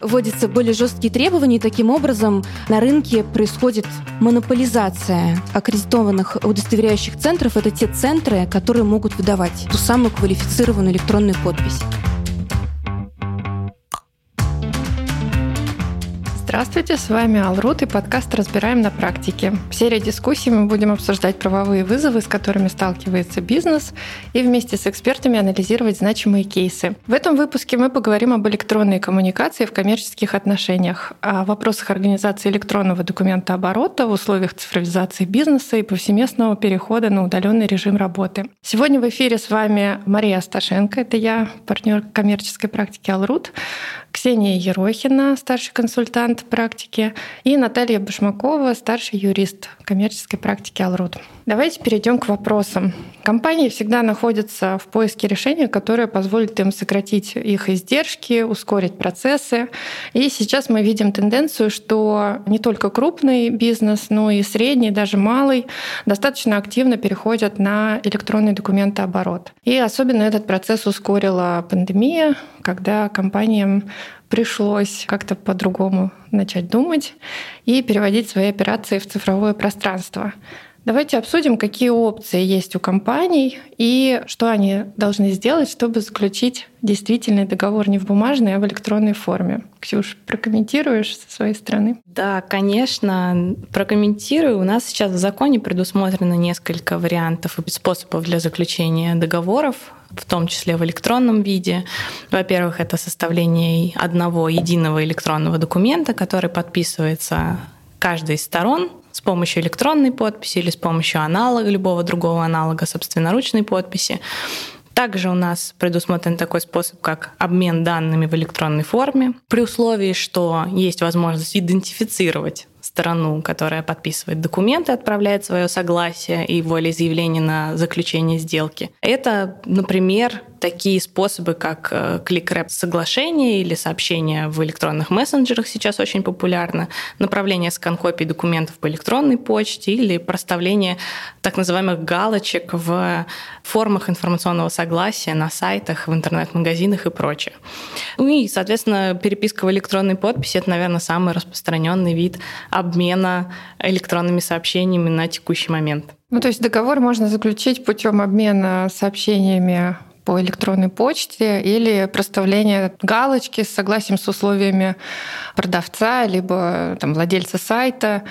вводятся более жесткие требования, и таким образом на рынке происходит монополизация аккредитованных удостоверяющих центров. Это те центры, которые могут выдавать ту самую квалифицированную электронную подпись. Здравствуйте, с вами Алрут и подкаст «Разбираем на практике». В серии дискуссий мы будем обсуждать правовые вызовы, с которыми сталкивается бизнес, и вместе с экспертами анализировать значимые кейсы. В этом выпуске мы поговорим об электронной коммуникации в коммерческих отношениях, о вопросах организации электронного документа оборота в условиях цифровизации бизнеса и повсеместного перехода на удаленный режим работы. Сегодня в эфире с вами Мария Асташенко, это я, партнер коммерческой практики Алрут, Ксения Ерохина, старший консультант практики, и Наталья Башмакова, старший юрист коммерческой практики Алрут. Давайте перейдем к вопросам. Компании всегда находятся в поиске решения, которое позволит им сократить их издержки, ускорить процессы. И сейчас мы видим тенденцию, что не только крупный бизнес, но и средний, даже малый, достаточно активно переходят на электронный документооборот. И особенно этот процесс ускорила пандемия, когда компаниям пришлось как-то по-другому начать думать и переводить свои операции в цифровое пространство. Давайте обсудим, какие опции есть у компаний и что они должны сделать, чтобы заключить действительный договор не в бумажной, а в электронной форме. Ксюш, прокомментируешь со своей стороны? Да, конечно, прокомментирую. У нас сейчас в законе предусмотрено несколько вариантов и способов для заключения договоров в том числе в электронном виде. Во-первых, это составление одного единого электронного документа, который подписывается каждой из сторон с помощью электронной подписи или с помощью аналога, любого другого аналога собственноручной подписи. Также у нас предусмотрен такой способ, как обмен данными в электронной форме, при условии, что есть возможность идентифицировать сторону, которая подписывает документы, отправляет свое согласие и волеизъявление на заключение сделки. Это, например, такие способы, как э, клик-рэп соглашение или сообщение в электронных мессенджерах сейчас очень популярно, направление скан-копий документов по электронной почте или проставление так называемых галочек в формах информационного согласия на сайтах, в интернет-магазинах и прочее. Ну и, соответственно, переписка в электронной подписи — это, наверное, самый распространенный вид обмена электронными сообщениями на текущий момент. Ну, то есть договор можно заключить путем обмена сообщениями по электронной почте или проставление галочки с согласием с условиями продавца либо там, владельца сайта.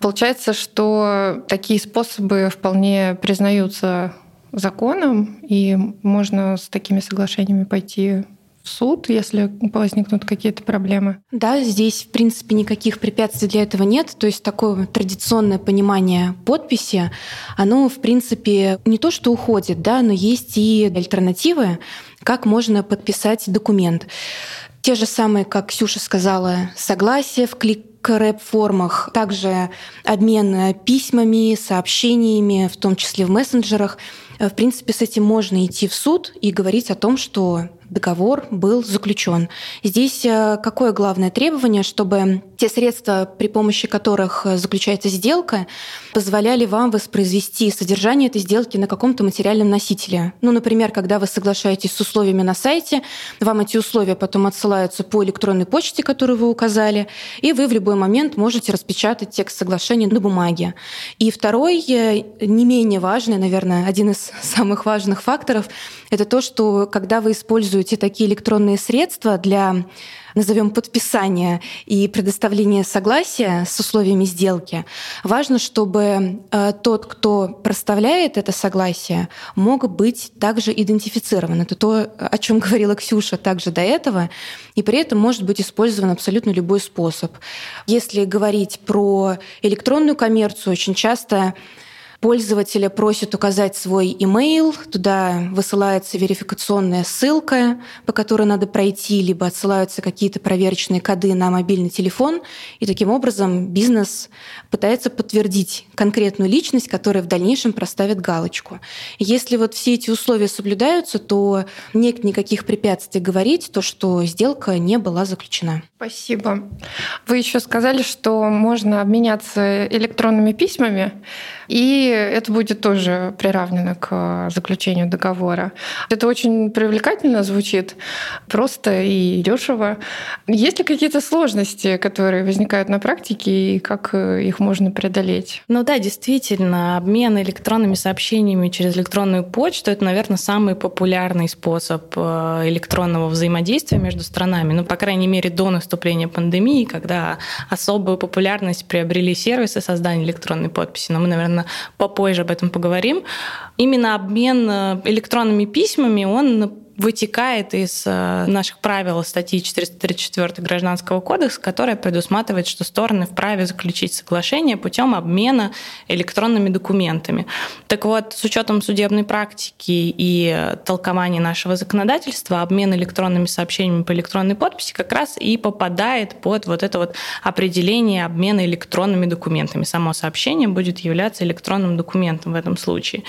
Получается, что такие способы вполне признаются законом, и можно с такими соглашениями пойти в суд, если возникнут какие-то проблемы? Да, здесь, в принципе, никаких препятствий для этого нет. То есть такое традиционное понимание подписи, оно, в принципе, не то что уходит, да, но есть и альтернативы, как можно подписать документ. Те же самые, как Ксюша сказала, согласие в клик рэп-формах, также обмен письмами, сообщениями, в том числе в мессенджерах. В принципе, с этим можно идти в суд и говорить о том, что договор был заключен. Здесь э, какое главное требование, чтобы те средства, при помощи которых э, заключается сделка, позволяли вам воспроизвести содержание этой сделки на каком-то материальном носителе. Ну, например, когда вы соглашаетесь с условиями на сайте, вам эти условия потом отсылаются по электронной почте, которую вы указали, и вы в любой момент можете распечатать текст соглашения на бумаге. И второй, э, не менее важный, наверное, один из самых важных факторов, это то, что когда вы используете используете такие электронные средства для назовем подписания и предоставления согласия с условиями сделки, важно, чтобы э, тот, кто проставляет это согласие, мог быть также идентифицирован. Это то, о чем говорила Ксюша также до этого, и при этом может быть использован абсолютно любой способ. Если говорить про электронную коммерцию, очень часто пользователя просят указать свой имейл, туда высылается верификационная ссылка, по которой надо пройти, либо отсылаются какие-то проверочные коды на мобильный телефон, и таким образом бизнес пытается подтвердить конкретную личность, которая в дальнейшем проставит галочку. Если вот все эти условия соблюдаются, то нет никаких препятствий говорить то, что сделка не была заключена. Спасибо. Вы еще сказали, что можно обменяться электронными письмами. И это будет тоже приравнено к заключению договора. Это очень привлекательно звучит, просто и дешево. Есть ли какие-то сложности, которые возникают на практике, и как их можно преодолеть? Ну да, действительно, обмен электронными сообщениями через электронную почту — это, наверное, самый популярный способ э, электронного взаимодействия между странами. Ну, по крайней мере, до наступления пандемии, когда особую популярность приобрели сервисы создания электронной подписи. Но мы, наверное, попозже об этом поговорим. Именно обмен э, электронными письмами, он вытекает из э, наших правил статьи 434 Гражданского кодекса, которая предусматривает, что стороны вправе заключить соглашение путем обмена электронными документами. Так вот, с учетом судебной практики и толкования нашего законодательства, обмен электронными сообщениями по электронной подписи как раз и попадает под вот это вот определение обмена электронными документами. Само сообщение будет являться электронным документом в этом случае.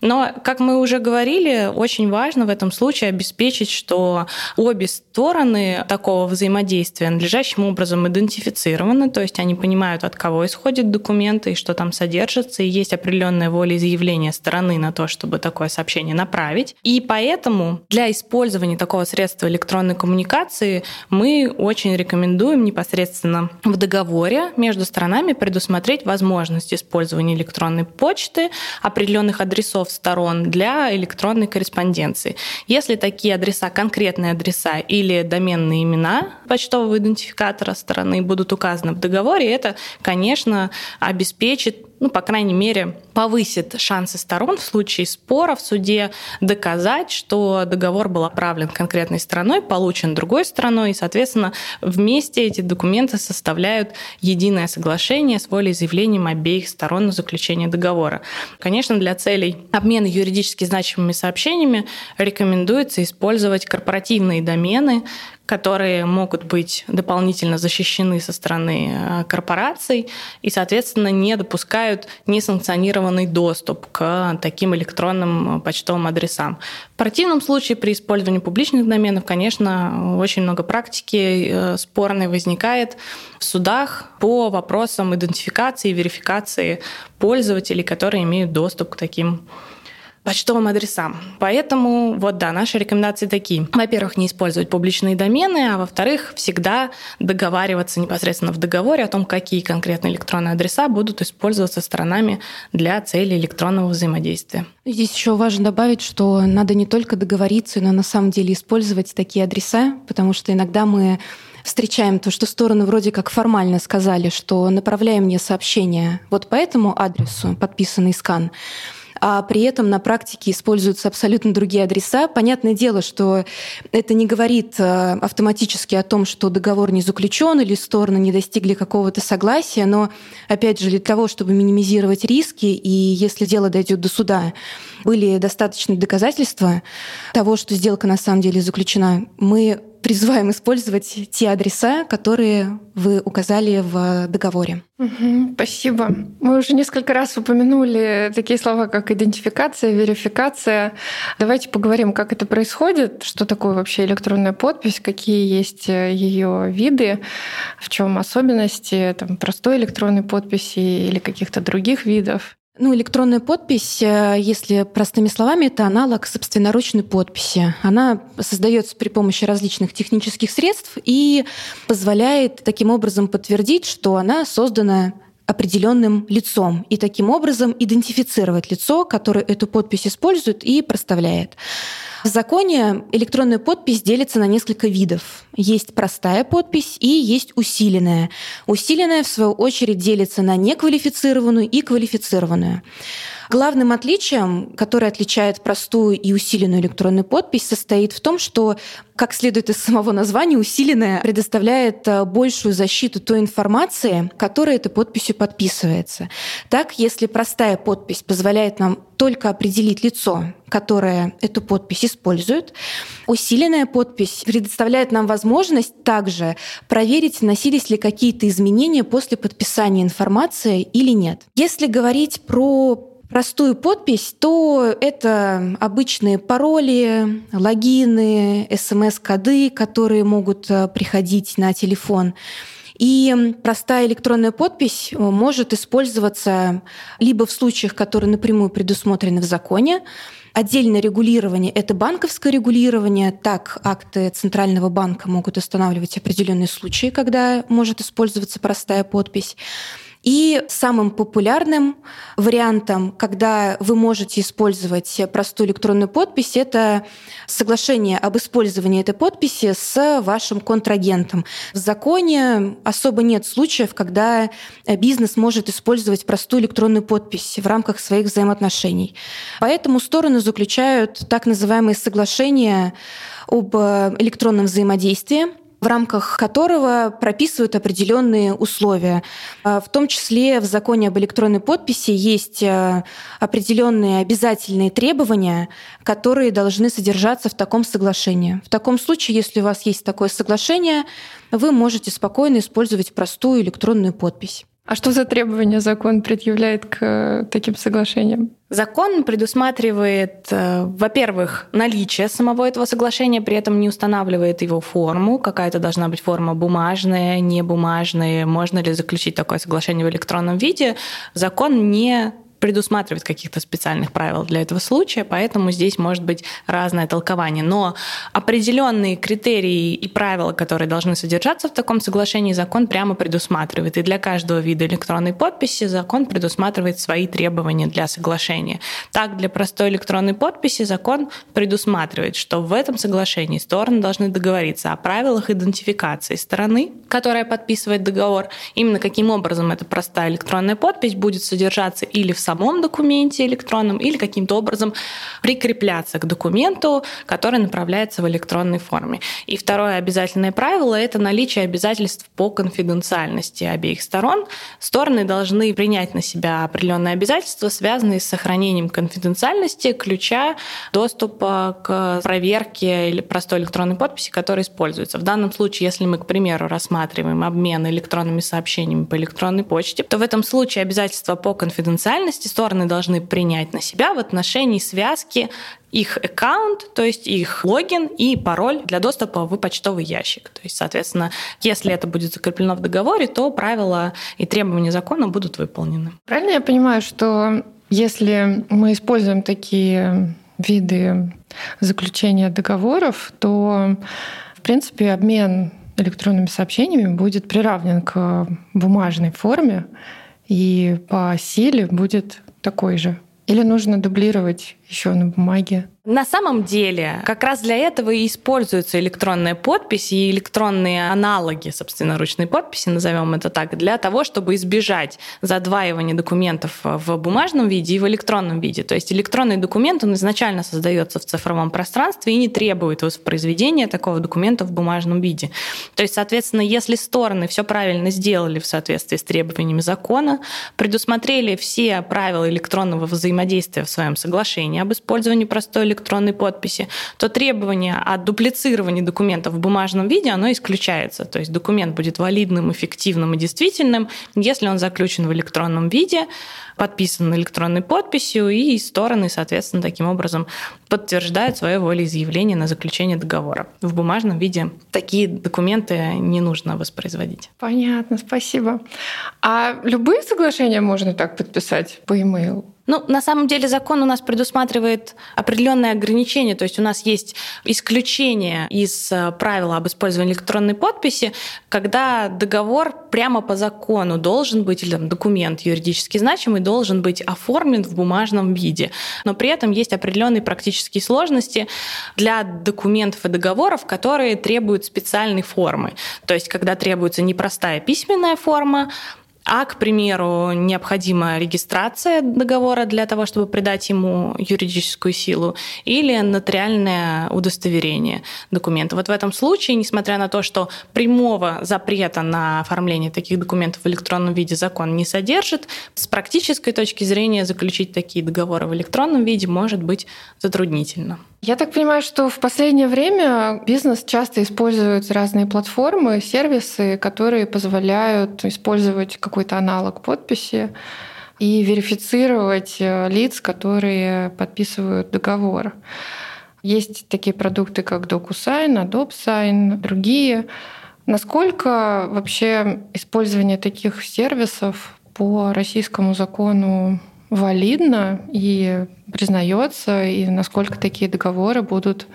Но, как мы уже говорили, очень важно в этом случае обеспечить, что обе стороны такого взаимодействия надлежащим образом идентифицированы, то есть они понимают, от кого исходят документы и что там содержится, и есть определенная волеизъявление стороны на то, чтобы такое сообщение направить. И поэтому для использования такого средства электронной коммуникации мы очень рекомендуем непосредственно в договоре между сторонами предусмотреть возможность использования электронной почты, определенных адресов сторон для электронной корреспонденции. Если такие адреса, конкретные адреса или доменные имена почтового идентификатора стороны будут указаны в договоре, это, конечно, обеспечит ну, по крайней мере, повысит шансы сторон в случае спора в суде доказать, что договор был отправлен конкретной стороной, получен другой стороной, и, соответственно, вместе эти документы составляют единое соглашение с волеизъявлением обеих сторон на заключение договора. Конечно, для целей обмена юридически значимыми сообщениями рекомендуется использовать корпоративные домены, которые могут быть дополнительно защищены со стороны э, корпораций и, соответственно, не допускают несанкционированный доступ к таким электронным э, почтовым адресам. В противном случае при использовании публичных доменов, конечно, очень много практики э, спорной возникает в судах по вопросам идентификации и верификации пользователей, которые имеют доступ к таким почтовым адресам. Поэтому вот да, наши рекомендации такие. Во-первых, не использовать публичные домены, а во-вторых, всегда договариваться непосредственно в договоре о том, какие конкретные электронные адреса будут использоваться сторонами для цели электронного взаимодействия. Здесь еще важно добавить, что надо не только договориться, но на самом деле использовать такие адреса, потому что иногда мы встречаем то, что стороны вроде как формально сказали, что направляем мне сообщение вот по этому адресу, подписанный скан, а при этом на практике используются абсолютно другие адреса. Понятное дело, что это не говорит э, автоматически о том, что договор не заключен или стороны не достигли какого-то согласия, но, опять же, для того, чтобы минимизировать риски, и если дело дойдет до суда, были достаточные доказательства того, что сделка на самом деле заключена, мы призываем использовать те адреса, которые вы указали в договоре. Угу, спасибо. Мы уже несколько раз упомянули такие слова, как идентификация, верификация. Давайте поговорим, как это происходит, что такое вообще электронная подпись, какие есть э, ее виды, в чем особенности там, простой электронной подписи или каких-то других видов. Ну, электронная подпись, э, если простыми словами, это аналог собственноручной подписи. Она создается при помощи различных технических средств и позволяет таким образом подтвердить, что она создана определенным лицом и таким образом идентифицировать лицо, которое эту подпись использует и проставляет. В законе электронная подпись делится на несколько видов. Есть простая подпись и есть усиленная. Усиленная, в свою очередь, делится на неквалифицированную и квалифицированную. Главным отличием, которое отличает простую и усиленную электронную подпись, состоит в том, что, как следует из самого названия, усиленная предоставляет э, большую защиту той информации, которая этой подписью подписывается. Так, если простая подпись позволяет нам только определить лицо, которое эту подпись использует. Усиленная подпись предоставляет нам возможность также проверить, носились ли какие-то изменения после подписания информации или нет. Если говорить про простую подпись, то это обычные пароли, логины, смс-коды, которые могут э, приходить на телефон. И простая электронная подпись э, может использоваться либо в случаях, которые напрямую предусмотрены в законе, Отдельное регулирование – это банковское регулирование. Так, акты Центрального банка могут устанавливать определенные случаи, когда может использоваться простая подпись. И самым популярным вариантом, когда вы можете использовать простую электронную подпись, это соглашение об использовании этой подписи с вашим контрагентом. В законе особо нет случаев, когда бизнес может использовать простую электронную подпись в рамках своих взаимоотношений. Поэтому стороны заключают так называемые соглашения об электронном взаимодействии, в рамках которого прописывают определенные условия. А, в том числе в законе об электронной подписи есть а, определенные обязательные требования, которые должны содержаться в таком соглашении. В таком случае, если у вас есть такое соглашение, вы можете спокойно использовать простую электронную подпись. А что за требования закон предъявляет к э, таким соглашениям? Закон предусматривает, э, во-первых, наличие самого этого соглашения, при этом не устанавливает его форму. Какая-то должна быть форма бумажная, не бумажная. Можно ли заключить такое соглашение в электронном виде? Закон не предусматривает каких-то специальных правил для этого случая, поэтому здесь может быть разное толкование. Но определенные критерии и правила, которые должны содержаться в таком соглашении, закон прямо предусматривает. И для каждого вида электронной подписи закон предусматривает свои требования для соглашения. Так, для простой электронной подписи закон предусматривает, что в этом соглашении стороны должны договориться о правилах идентификации стороны, которая подписывает договор, именно каким образом эта простая электронная подпись будет содержаться или в самом документе электронном или каким-то образом прикрепляться к документу, который направляется в электронной форме. И второе обязательное правило — это наличие обязательств по конфиденциальности обеих сторон. Стороны должны принять на себя определенные обязательства, связанные с сохранением конфиденциальности ключа доступа к проверке или простой электронной подписи, которая используется. В данном случае, если мы, к примеру, рассматриваем обмен электронными сообщениями по электронной почте, то в этом случае обязательства по конфиденциальности ответственности стороны должны принять на себя в отношении связки их аккаунт, то есть их логин и пароль для доступа в почтовый ящик. То есть, соответственно, если это будет закреплено в договоре, то правила и требования закона будут выполнены. Правильно я понимаю, что если мы используем такие виды заключения договоров, то, в принципе, обмен электронными сообщениями будет приравнен к бумажной форме, и по силе будет такой же. Или нужно дублировать еще на бумаге? На самом деле, как раз для этого и используются электронная подпись и электронные аналоги, собственно, ручной подписи, назовем это так, для того, чтобы избежать задваивания документов в бумажном виде и в электронном виде. То есть электронный документ, он изначально создается в цифровом пространстве и не требует воспроизведения такого документа в бумажном виде. То есть, соответственно, если стороны все правильно сделали в соответствии с требованиями закона, предусмотрели все правила электронного взаимодействия в своем соглашении об использовании простой электронной подписи, то требование о дуплицировании документов в бумажном виде, оно исключается. То есть документ будет валидным, эффективным и действительным, если он заключен в электронном виде, подписан электронной подписью, и стороны, соответственно, таким образом подтверждают свое волеизъявление на заключение договора. В бумажном виде такие документы не нужно воспроизводить. Понятно, спасибо. А любые соглашения можно так подписать по e-mail? Ну, на самом деле закон у нас предусматривает определенные ограничения, то есть у нас есть исключение из э, правила об использовании электронной подписи, когда договор прямо по закону должен быть, или там, документ юридически значимый должен быть оформлен в бумажном виде. Но при этом есть определенные практические сложности для документов и договоров, которые требуют специальной формы. То есть когда требуется не простая письменная форма, а, к примеру, необходима регистрация договора для того, чтобы придать ему юридическую силу, или нотариальное удостоверение документа. Вот в этом случае, несмотря на то, что прямого запрета на оформление таких документов в электронном виде закон не содержит, с практической точки зрения заключить такие договоры в электронном виде может быть затруднительно. Я так понимаю, что в последнее время бизнес часто использует разные платформы, сервисы, которые позволяют использовать какой-то аналог подписи и верифицировать э, лиц, которые подписывают договор. Есть такие продукты, как DocuSign, AdobeSign, другие. Насколько вообще использование таких сервисов по российскому закону валидно и признается, и насколько такие договоры будут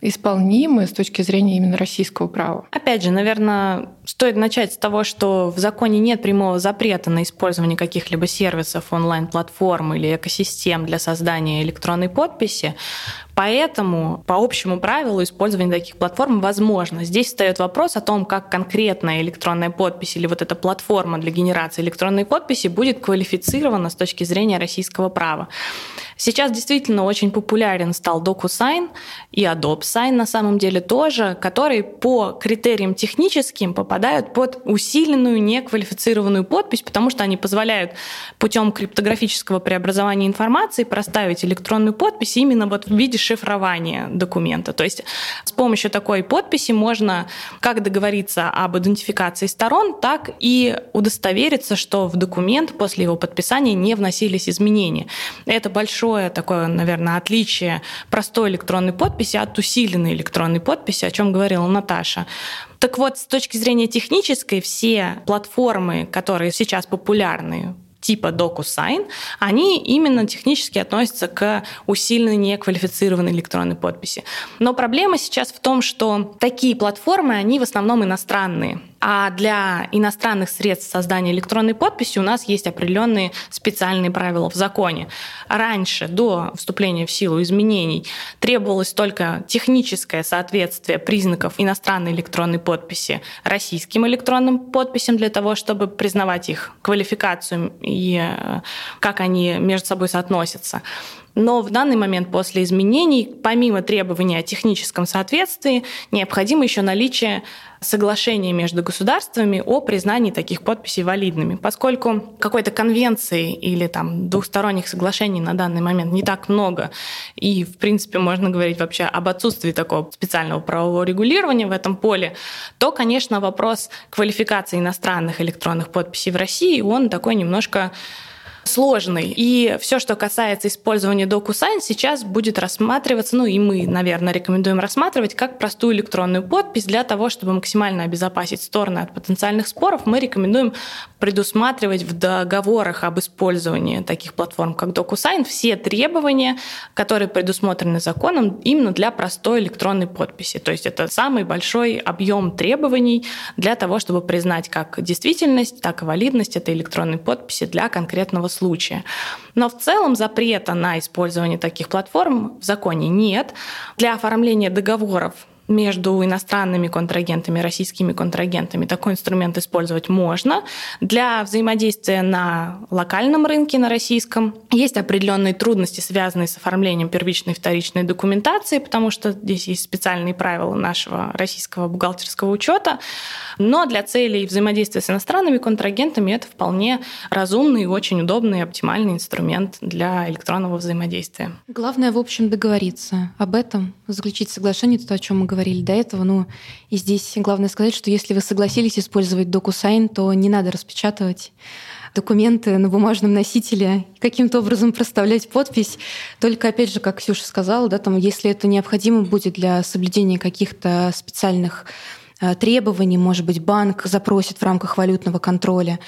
исполнимы с точки зрения именно российского права? Опять же, наверное, стоит начать с того, что в законе нет прямого запрета на использование каких-либо сервисов онлайн-платформ или экосистем для создания электронной подписи. Поэтому по общему правилу использование таких платформ возможно. Здесь встает вопрос о том, как конкретная электронная подпись или вот эта платформа для генерации электронной подписи будет квалифицирована с точки зрения российского права. Сейчас действительно очень популярен стал DocuSign и Adobe Sign на самом деле тоже, которые по критериям техническим попадают под усиленную неквалифицированную подпись, потому что они позволяют путем криптографического преобразования информации проставить электронную подпись именно вот в виде шифрования документа. То есть с помощью такой подписи можно как договориться об идентификации сторон, так и удостовериться, что в документ после его подписания не вносились изменения. Это большое такое, наверное, отличие простой электронной подписи от усиленной электронной подписи, о чем говорила Наташа. Так вот, с точки зрения технической, все платформы, которые сейчас популярны типа DocuSign, они именно технически относятся к усиленной неквалифицированной электронной подписи. Но проблема сейчас в том, что такие платформы, они в основном иностранные. А для иностранных средств создания электронной подписи у нас есть определенные специальные правила в законе. Раньше, до вступления в силу изменений, требовалось только техническое соответствие признаков иностранной электронной подписи российским электронным подписям для того, чтобы признавать их квалификацию и э, как они между собой соотносятся. Но в данный момент после изменений, помимо требований о техническом соответствии, необходимо еще наличие соглашения между государствами о признании таких подписей валидными, поскольку какой-то конвенции или там двухсторонних соглашений на данный момент не так много, и, в принципе, можно говорить вообще об отсутствии такого специального правового регулирования в этом поле, то, конечно, вопрос квалификации иностранных электронных подписей в России, он такой немножко сложный. И все, что касается использования DocuSign, сейчас будет рассматриваться, ну и мы, наверное, рекомендуем рассматривать как простую электронную подпись для того, чтобы максимально обезопасить стороны от потенциальных споров. Мы рекомендуем предусматривать в договорах об использовании таких платформ, как DocuSign, все требования, которые предусмотрены законом именно для простой электронной подписи. То есть это самый большой объем требований для того, чтобы признать как действительность, так и валидность этой электронной подписи для конкретного случая. Но в целом запрета на использование таких платформ в законе нет. Для оформления договоров между иностранными контрагентами российскими контрагентами такой инструмент использовать можно. Для взаимодействия на локальном рынке, на российском, есть определенные трудности, связанные с оформлением первичной и вторичной документации, потому что здесь есть специальные правила нашего российского бухгалтерского учета. Но для целей взаимодействия с иностранными контрагентами это вполне разумный и очень удобный и оптимальный инструмент для электронного взаимодействия. Главное, в общем, договориться об этом, заключить соглашение, то, о чем мы говорим говорили до этого. Ну, и здесь главное сказать, что если вы согласились использовать DocuSign, то не надо распечатывать документы на бумажном носителе, каким-то образом проставлять подпись. Только, опять же, как Ксюша сказала, да, там, если это необходимо будет для соблюдения каких-то специальных требований, может быть, банк запросит в рамках валютного контроля,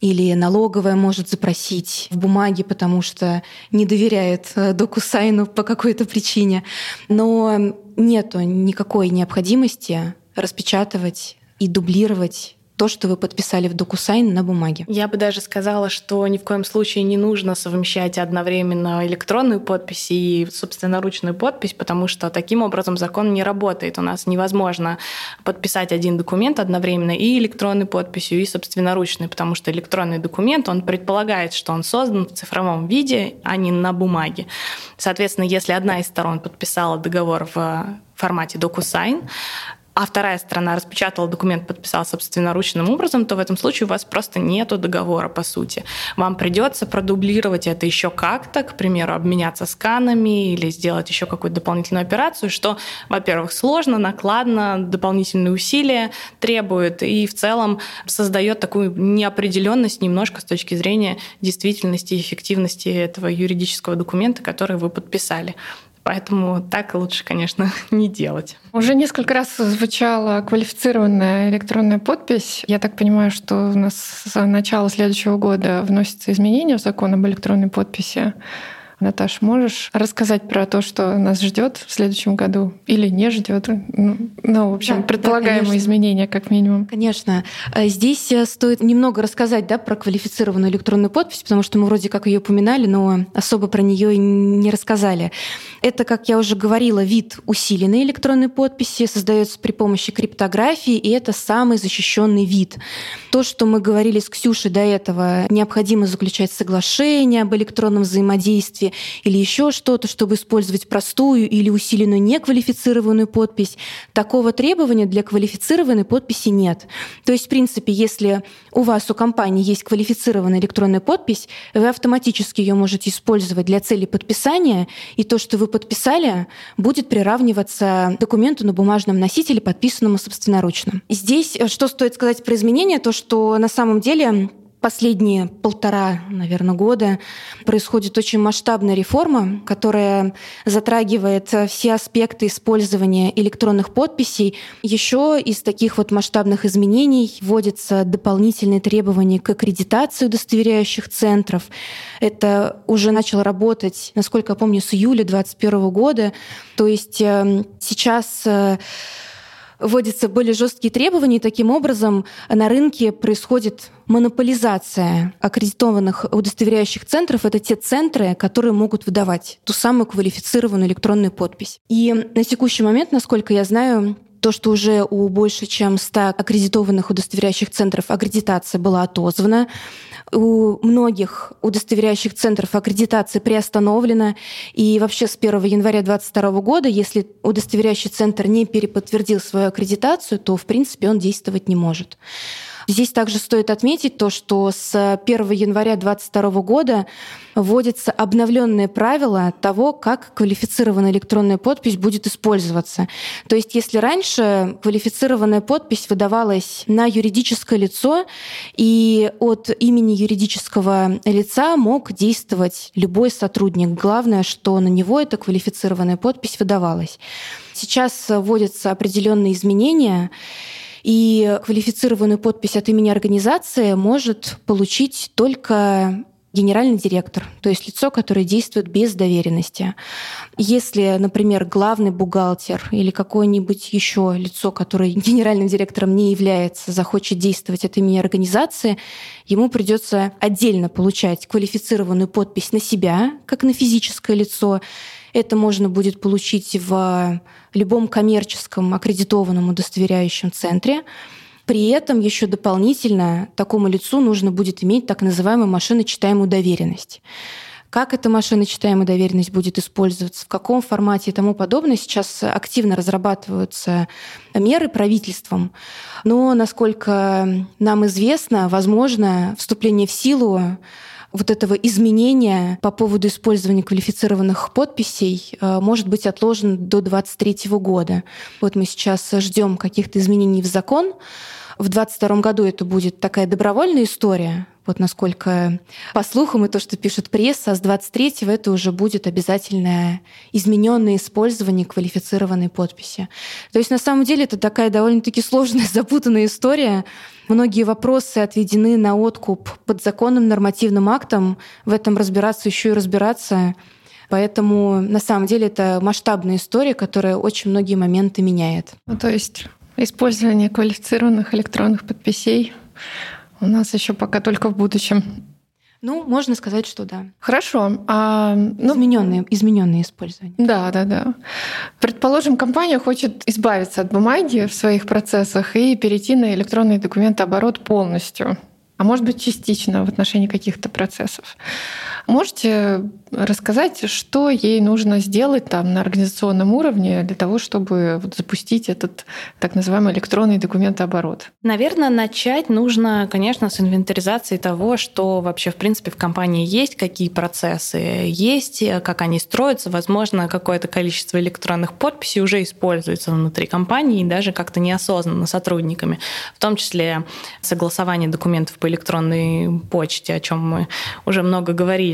или налоговая может запросить в бумаге, потому что не доверяет э, докусайну по какой-то причине. Но нету никакой необходимости распечатывать и дублировать то, что вы подписали в DocuSign на бумаге. Я бы даже сказала, что ни в коем случае не нужно совмещать одновременно электронную подпись и собственноручную подпись, потому что таким образом закон не работает. У нас невозможно подписать один документ одновременно и электронной подписью, и собственноручной, потому что электронный документ, он предполагает, что он создан в цифровом виде, а не на бумаге. Соответственно, если одна из сторон подписала договор в формате DocuSign, а вторая сторона распечатала документ, подписала собственноручным образом, то в этом случае у вас просто нету договора, по сути. Вам придется продублировать это еще как-то, к примеру, обменяться сканами или сделать еще какую-то дополнительную операцию, что, во-первых, сложно, накладно, дополнительные усилия требует и в целом создает такую неопределенность немножко с точки зрения действительности и эффективности этого юридического документа, который вы подписали. Поэтому так лучше, конечно, не делать. Уже несколько раз звучала квалифицированная электронная подпись. Я так понимаю, что у нас с начала следующего года вносятся изменения в закон об электронной подписи. Наташ, можешь рассказать про то, что нас ждет в следующем году или не ждет? Ну, ну, в общем, да, предполагаемые да, изменения, как минимум. Конечно. Э, здесь э, стоит немного рассказать да, про квалифицированную электронную подпись, потому что мы вроде как ее упоминали, но особо про нее не рассказали. Это, как я уже говорила, вид усиленной электронной подписи, создается при помощи криптографии, и это самый защищенный вид. То, что мы говорили с Ксюшей до этого, необходимо заключать соглашение об электронном взаимодействии, или еще что-то, чтобы использовать простую или усиленную неквалифицированную подпись. Такого требования для квалифицированной подписи нет. То есть, в принципе, если у вас, у компании есть квалифицированная электронная подпись, вы автоматически ее можете использовать для цели подписания, и то, что вы подписали, будет приравниваться документу на бумажном носителе, подписанному собственноручно. Здесь э, что стоит сказать про изменения, то, что на самом деле последние полтора, наверное, года происходит очень масштабная реформа, которая затрагивает все аспекты использования электронных подписей. Еще из таких вот масштабных изменений вводятся дополнительные требования к аккредитации удостоверяющих центров. Это уже начало работать, насколько я помню, с июля 2021 года. То есть эм, сейчас э, вводятся более жесткие требования, и таким образом на рынке происходит монополизация аккредитованных удостоверяющих центров. Это те центры, которые могут выдавать ту самую квалифицированную электронную подпись. И на текущий момент, насколько я знаю, то, что уже у больше чем 100 аккредитованных удостоверяющих центров аккредитация была отозвана, у многих удостоверяющих центров аккредитация приостановлена, и вообще с 1 января 2022 года, если удостоверяющий центр не переподтвердил свою аккредитацию, то, в принципе, он действовать не может. Здесь также стоит отметить то, что с 1 января 2022 года вводятся обновленные правила того, как квалифицированная электронная подпись будет использоваться. То есть если раньше квалифицированная подпись выдавалась на юридическое лицо, и от имени юридического лица мог действовать любой сотрудник. Главное, что на него эта квалифицированная подпись выдавалась. Сейчас вводятся определенные изменения, и квалифицированную подпись от имени организации может получить только генеральный директор, то есть лицо, которое действует без доверенности. Если, например, главный бухгалтер или какое-нибудь еще лицо, которое генеральным директором не является, захочет действовать от имени организации, ему придется отдельно получать квалифицированную подпись на себя, как на физическое лицо. Это можно будет получить в любом коммерческом аккредитованном удостоверяющем центре. При этом еще дополнительно такому лицу нужно будет иметь так называемую машиночитаемую доверенность. Как эта машиночитаемая доверенность будет использоваться, в каком формате и тому подобное, сейчас активно разрабатываются меры правительством. Но, насколько нам известно, возможно вступление в силу вот этого изменения по поводу использования квалифицированных подписей э, может быть отложен до 2023 года. Вот мы сейчас ждем каких-то изменений в закон. В 2022 году это будет такая добровольная история, вот насколько по слухам и то, что пишет пресса, а с 23-го это уже будет обязательное измененное использование квалифицированной подписи. То есть на самом деле это такая довольно-таки сложная, запутанная история. Многие вопросы отведены на откуп под законным нормативным актом. В этом разбираться еще и разбираться. Поэтому на самом деле это масштабная история, которая очень многие моменты меняет. Ну, то есть использование квалифицированных электронных подписей у нас еще пока только в будущем. Ну, можно сказать, что да. Хорошо. А, ну, измененные, измененные использование. Да, да, да. Предположим, компания хочет избавиться от бумаги в своих процессах и перейти на электронный документооборот полностью а может быть частично в отношении каких-то процессов. Можете рассказать, что ей нужно сделать там на организационном уровне для того, чтобы вот запустить этот так называемый электронный документооборот? Наверное, начать нужно, конечно, с инвентаризации того, что вообще в принципе в компании есть, какие процессы есть, как они строятся. Возможно, какое-то количество электронных подписей уже используется внутри компании и даже как-то неосознанно сотрудниками, в том числе согласование документов по электронной почте, о чем мы уже много говорили.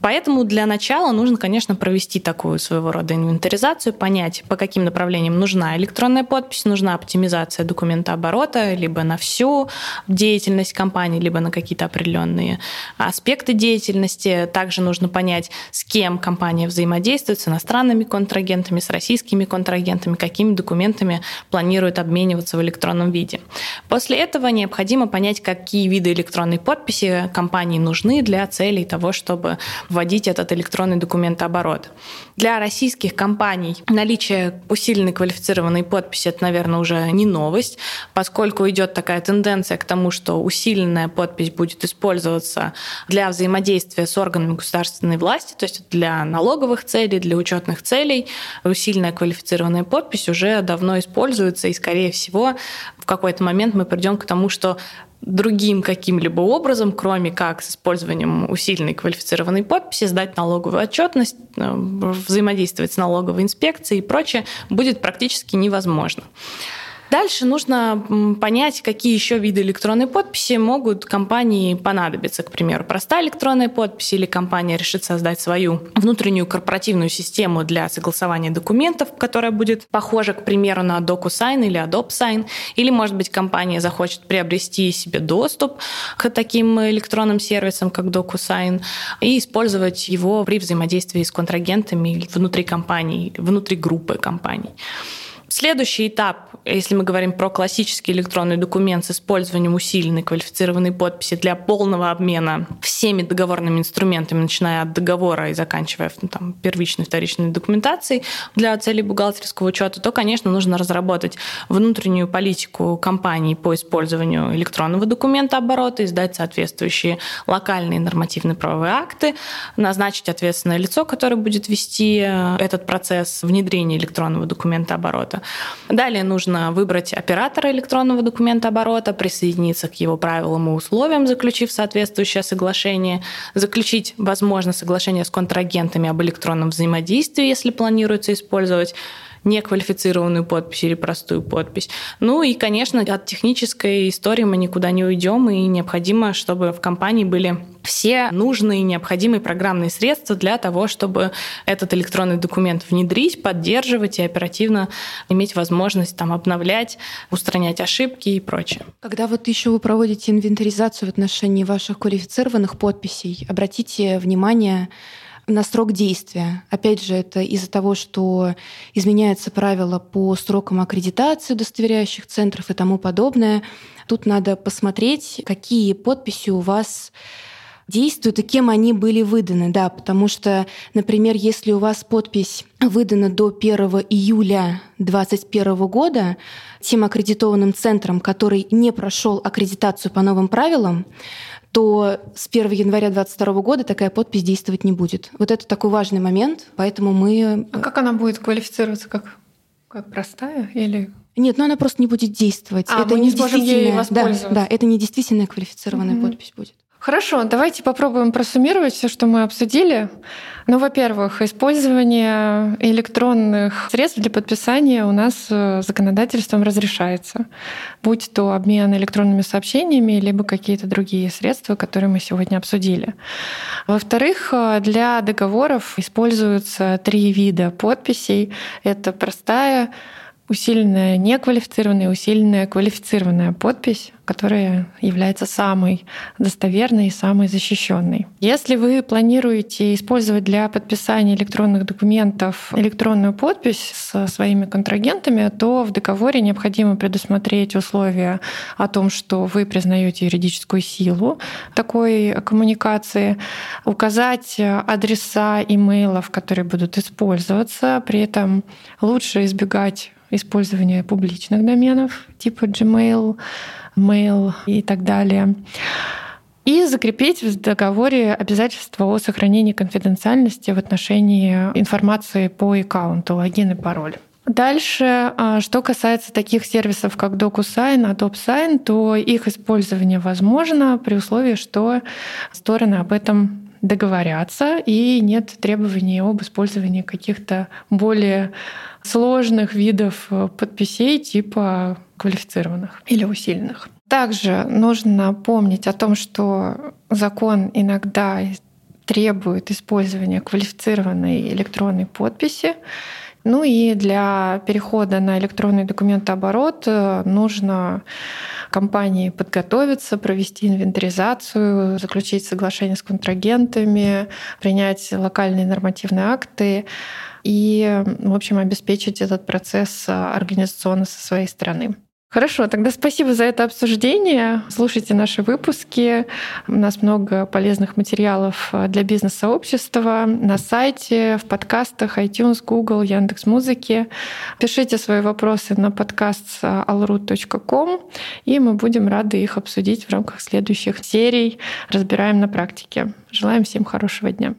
Поэтому для начала нужно, конечно, провести такую своего рода инвентаризацию, понять, по каким направлениям нужна электронная подпись, нужна оптимизация документа оборота, либо на всю деятельность компании, либо на какие-то определенные аспекты деятельности. Также нужно понять, с кем компания взаимодействует, с иностранными контрагентами, с российскими контрагентами, какими документами планирует обмениваться в электронном виде. После этого необходимо понять, какие виды электронной подписи компании нужны для целей того, чтобы вводить этот электронный документооборот. Для российских компаний наличие усиленной квалифицированной подписи это, наверное, уже не новость, поскольку идет такая тенденция к тому, что усиленная подпись будет использоваться для взаимодействия с органами государственной власти, то есть для налоговых целей, для учетных целей. Усиленная квалифицированная подпись уже давно используется, и, скорее всего, в какой-то момент мы придем к тому, что другим каким-либо образом, кроме как с использованием усиленной квалифицированной подписи, сдать налоговую отчетность, э, взаимодействовать с налоговой инспекцией и прочее, будет практически невозможно. Дальше нужно понять, какие еще виды электронной подписи могут компании понадобиться. К примеру, простая электронная подпись или компания решит создать свою внутреннюю корпоративную систему для согласования документов, которая будет похожа, к примеру, на DocuSign или AdopSign. Или, может быть, компания захочет приобрести себе доступ к таким электронным сервисам, как DocuSign, и использовать его при взаимодействии с контрагентами внутри компании, внутри группы компаний. Следующий этап, если мы говорим про классический электронный документ с использованием усиленной квалифицированной подписи для полного обмена всеми договорными инструментами, начиная от договора и заканчивая ну, там, первичной, вторичной документацией для целей бухгалтерского учета, то, конечно, нужно разработать внутреннюю политику компании по использованию электронного документа оборота, издать соответствующие локальные нормативные правовые акты, назначить ответственное лицо, которое будет вести э, этот процесс внедрения электронного документа оборота. Далее нужно выбрать оператора электронного документа оборота, присоединиться к его правилам и условиям, заключив соответствующее соглашение, заключить, возможно, соглашение с контрагентами об электронном взаимодействии, если планируется использовать неквалифицированную подпись или простую подпись. Ну и, конечно, от технической истории мы никуда не уйдем, и необходимо, чтобы в компании были все нужные необходимые программные средства для того, чтобы этот электронный документ внедрить, поддерживать и оперативно иметь возможность там обновлять, устранять ошибки и прочее. Когда вот еще вы проводите инвентаризацию в отношении ваших квалифицированных подписей, обратите внимание на срок действия. Опять же, это из-за того, что изменяются правила по срокам аккредитации удостоверяющих центров и тому подобное. Тут надо посмотреть, какие подписи у вас действуют и кем они были выданы. Да, потому что, например, если у вас подпись выдана до 1 июля 2021 года тем аккредитованным центром, который не прошел аккредитацию по новым правилам, то с 1 января 2022 года такая подпись действовать не будет. Вот это такой важный момент, поэтому мы... А как она будет квалифицироваться? Как, как простая или... Нет, но она просто не будет действовать. А, это мы не сможем ей воспользоваться. Да, да, это не действительная квалифицированная угу. подпись будет. Хорошо, давайте попробуем просуммировать все, что мы обсудили. Ну, во-первых, использование электронных средств для подписания у нас э, законодательством разрешается, будь то обмен электронными сообщениями, либо какие-то другие средства, которые мы сегодня обсудили. Во-вторых, э, для договоров используются три вида подписей. Это простая, усиленная неквалифицированная, усиленная квалифицированная подпись, которая является самой достоверной и самой защищенной. Если вы планируете использовать для подписания электронных документов электронную подпись со своими контрагентами, то в договоре необходимо предусмотреть условия о том, что вы признаете юридическую силу такой коммуникации, указать адреса имейлов, которые будут использоваться, при этом лучше избегать использования публичных доменов типа Gmail, Mail и так далее. И закрепить в договоре обязательство о сохранении конфиденциальности в отношении информации по аккаунту, логин и пароль. Дальше, а, что касается таких сервисов, как DocuSign, AdopSign, то их использование возможно при условии, что стороны об этом договорятся и нет требований об использовании каких-то более сложных видов э, подписей типа квалифицированных или усиленных. Также нужно помнить о том, что закон иногда требует использования квалифицированной электронной подписи. Ну и для перехода на электронный документооборот э, нужно компании подготовиться, провести инвентаризацию, заключить соглашение с контрагентами, принять локальные нормативные акты и, в общем, обеспечить этот процесс э, организационно со своей стороны. Хорошо, тогда спасибо за это обсуждение. Слушайте наши выпуски. У нас много полезных материалов э, для бизнес-сообщества на сайте, в подкастах iTunes, Google, Яндекс Музыки. Пишите свои вопросы на подкаст alrut.com, и мы будем рады их обсудить в рамках следующих серий. Разбираем на практике. Желаем всем хорошего дня.